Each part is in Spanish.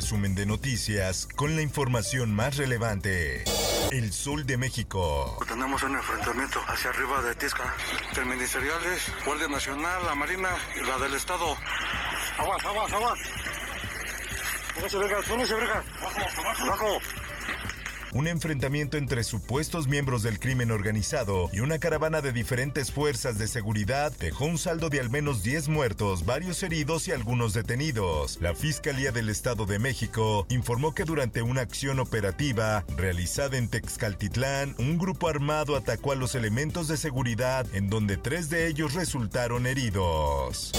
resumen de noticias con la información más relevante. El Sol de México. Tenemos un enfrentamiento hacia arriba de Tisca. Interministeriales, Guardia Nacional, la Marina y la del Estado. Aguas, aguas, aguas. Póngase verga, póngase verga. Bajo, bajo. Un enfrentamiento entre supuestos miembros del crimen organizado y una caravana de diferentes fuerzas de seguridad dejó un saldo de al menos 10 muertos, varios heridos y algunos detenidos. La Fiscalía del Estado de México informó que durante una acción operativa realizada en Texcaltitlán, un grupo armado atacó a los elementos de seguridad en donde tres de ellos resultaron heridos.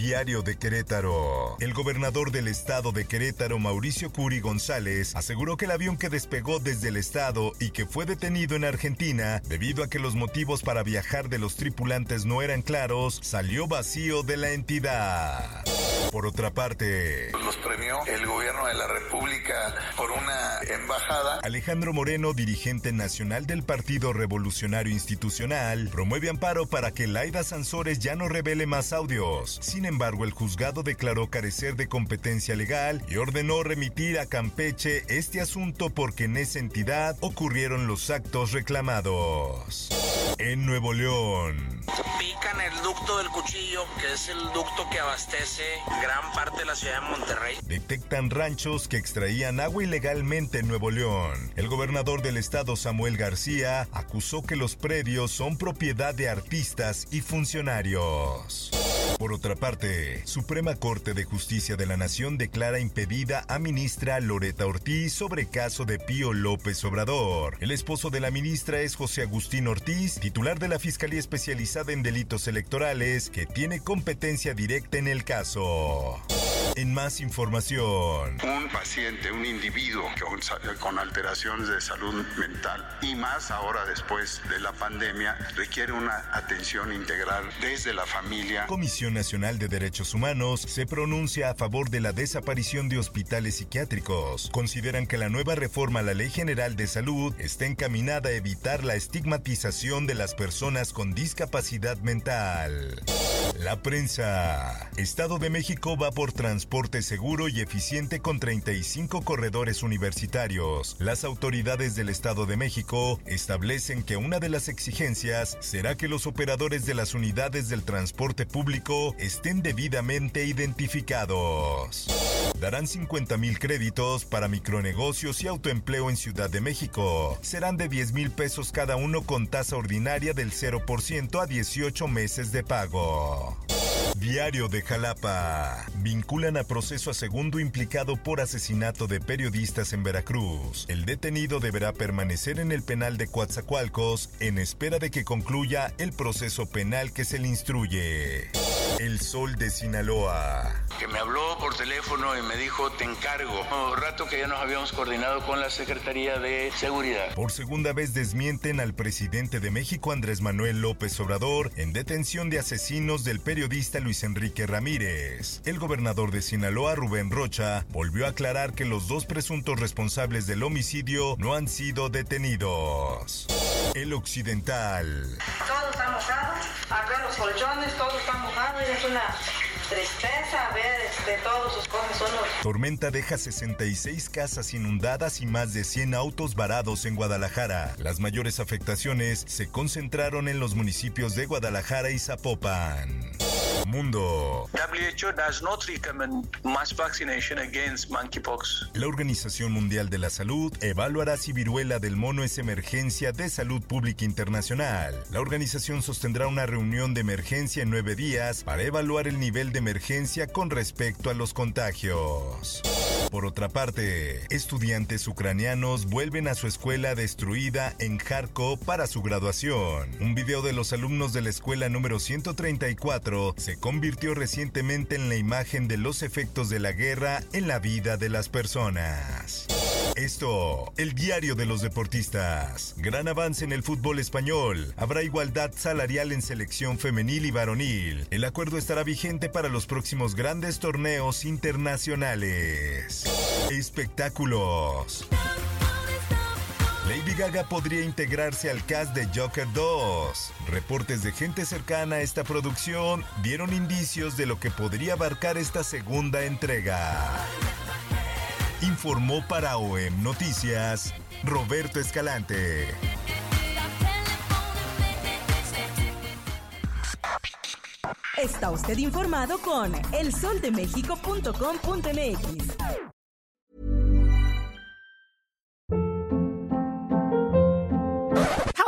Diario de Querétaro. El gobernador del estado de Querétaro, Mauricio Curi González, aseguró que el avión que despegó desde el estado y que fue detenido en Argentina debido a que los motivos para viajar de los tripulantes no eran claros, salió vacío de la entidad. Por otra parte, Los premió el gobierno de la República por una embajada. Alejandro Moreno, dirigente nacional del Partido Revolucionario Institucional, promueve amparo para que Laida Sansores ya no revele más audios. Sin embargo, el juzgado declaró carecer de competencia legal y ordenó remitir a Campeche este asunto porque en esa entidad ocurrieron los actos reclamados. En Nuevo León, pican el ducto del cuchillo, que es el ducto que abastece gran parte de la ciudad de Monterrey. detectan ranchos que extraían agua ilegalmente en Nuevo León. El gobernador del estado, Samuel García, acusó que los predios son propiedad de artistas y funcionarios. Por otra parte, Suprema Corte de Justicia de la Nación declara impedida a ministra Loreta Ortiz sobre caso de Pío López Obrador. El esposo de la ministra es José Agustín Ortiz, titular de la Fiscalía Especializada en Delitos Electorales, que tiene competencia directa en el caso. En más información, un paciente, un individuo con, con, alteraciones de salud mental y más ahora después de la pandemia requiere una atención integral desde la familia. Comisión Nacional de Derechos Humanos se pronuncia a favor de la desaparición de hospitales psiquiátricos. Consideran que la nueva reforma a la Ley General de Salud está encaminada a evitar la estigmatización de las personas con discapacidad mental. La prensa. Estado de México va por transporte seguro y eficiente con 35 corredores universitarios. Las autoridades del Estado de México establecen que una de las exigencias será que los operadores de las unidades del transporte público estén debidamente identificados. Darán 50 mil créditos para micronegocios y autoempleo en Ciudad de México. Serán de 10 mil pesos cada uno con tasa ordinaria del 0% a 18 meses de pago. Diario de Jalapa. Vinculan a proceso a segundo implicado por asesinato de periodistas en Veracruz. El detenido deberá permanecer en el penal de Coatzacoalcos en espera de que concluya el proceso penal que se le instruye. El Sol de Sinaloa. Que me habló por teléfono y me dijo, te encargo. Un rato que ya nos habíamos coordinado con la Secretaría de Seguridad. Por segunda vez desmienten al presidente de México, Andrés Manuel López Obrador, en detención de asesinos del periodista Luis Enrique Ramírez. El gobernador de Sinaloa, Rubén Rocha, volvió a aclarar que los dos presuntos responsables del homicidio no han sido detenidos. El Occidental. Todo está mojado, acá los colchones, todo está mojado y es una tristeza ver este, todos sus cosas son los... Tormenta deja 66 casas inundadas y más de 100 autos varados en Guadalajara. Las mayores afectaciones se concentraron en los municipios de Guadalajara y Zapopan. Mundo. WHO does not recommend mass vaccination against monkeypox. La Organización Mundial de la Salud evaluará si viruela del mono es emergencia de salud pública internacional. La organización sostendrá una reunión de emergencia en nueve días para evaluar el nivel de emergencia con respecto a los contagios. Por otra parte, estudiantes ucranianos vuelven a su escuela destruida en Kharkov para su graduación. Un video de los alumnos de la escuela número 134 se convirtió recientemente en la imagen de los efectos de la guerra en la vida de las personas. Esto, el diario de los deportistas. Gran avance en el fútbol español. Habrá igualdad salarial en selección femenil y varonil. El acuerdo estará vigente para los próximos grandes torneos internacionales. Espectáculos. Lady podría integrarse al cast de Joker 2. Reportes de gente cercana a esta producción dieron indicios de lo que podría abarcar esta segunda entrega. Informó para OEM Noticias Roberto Escalante. Está usted informado con elsoldemexico.com.mx.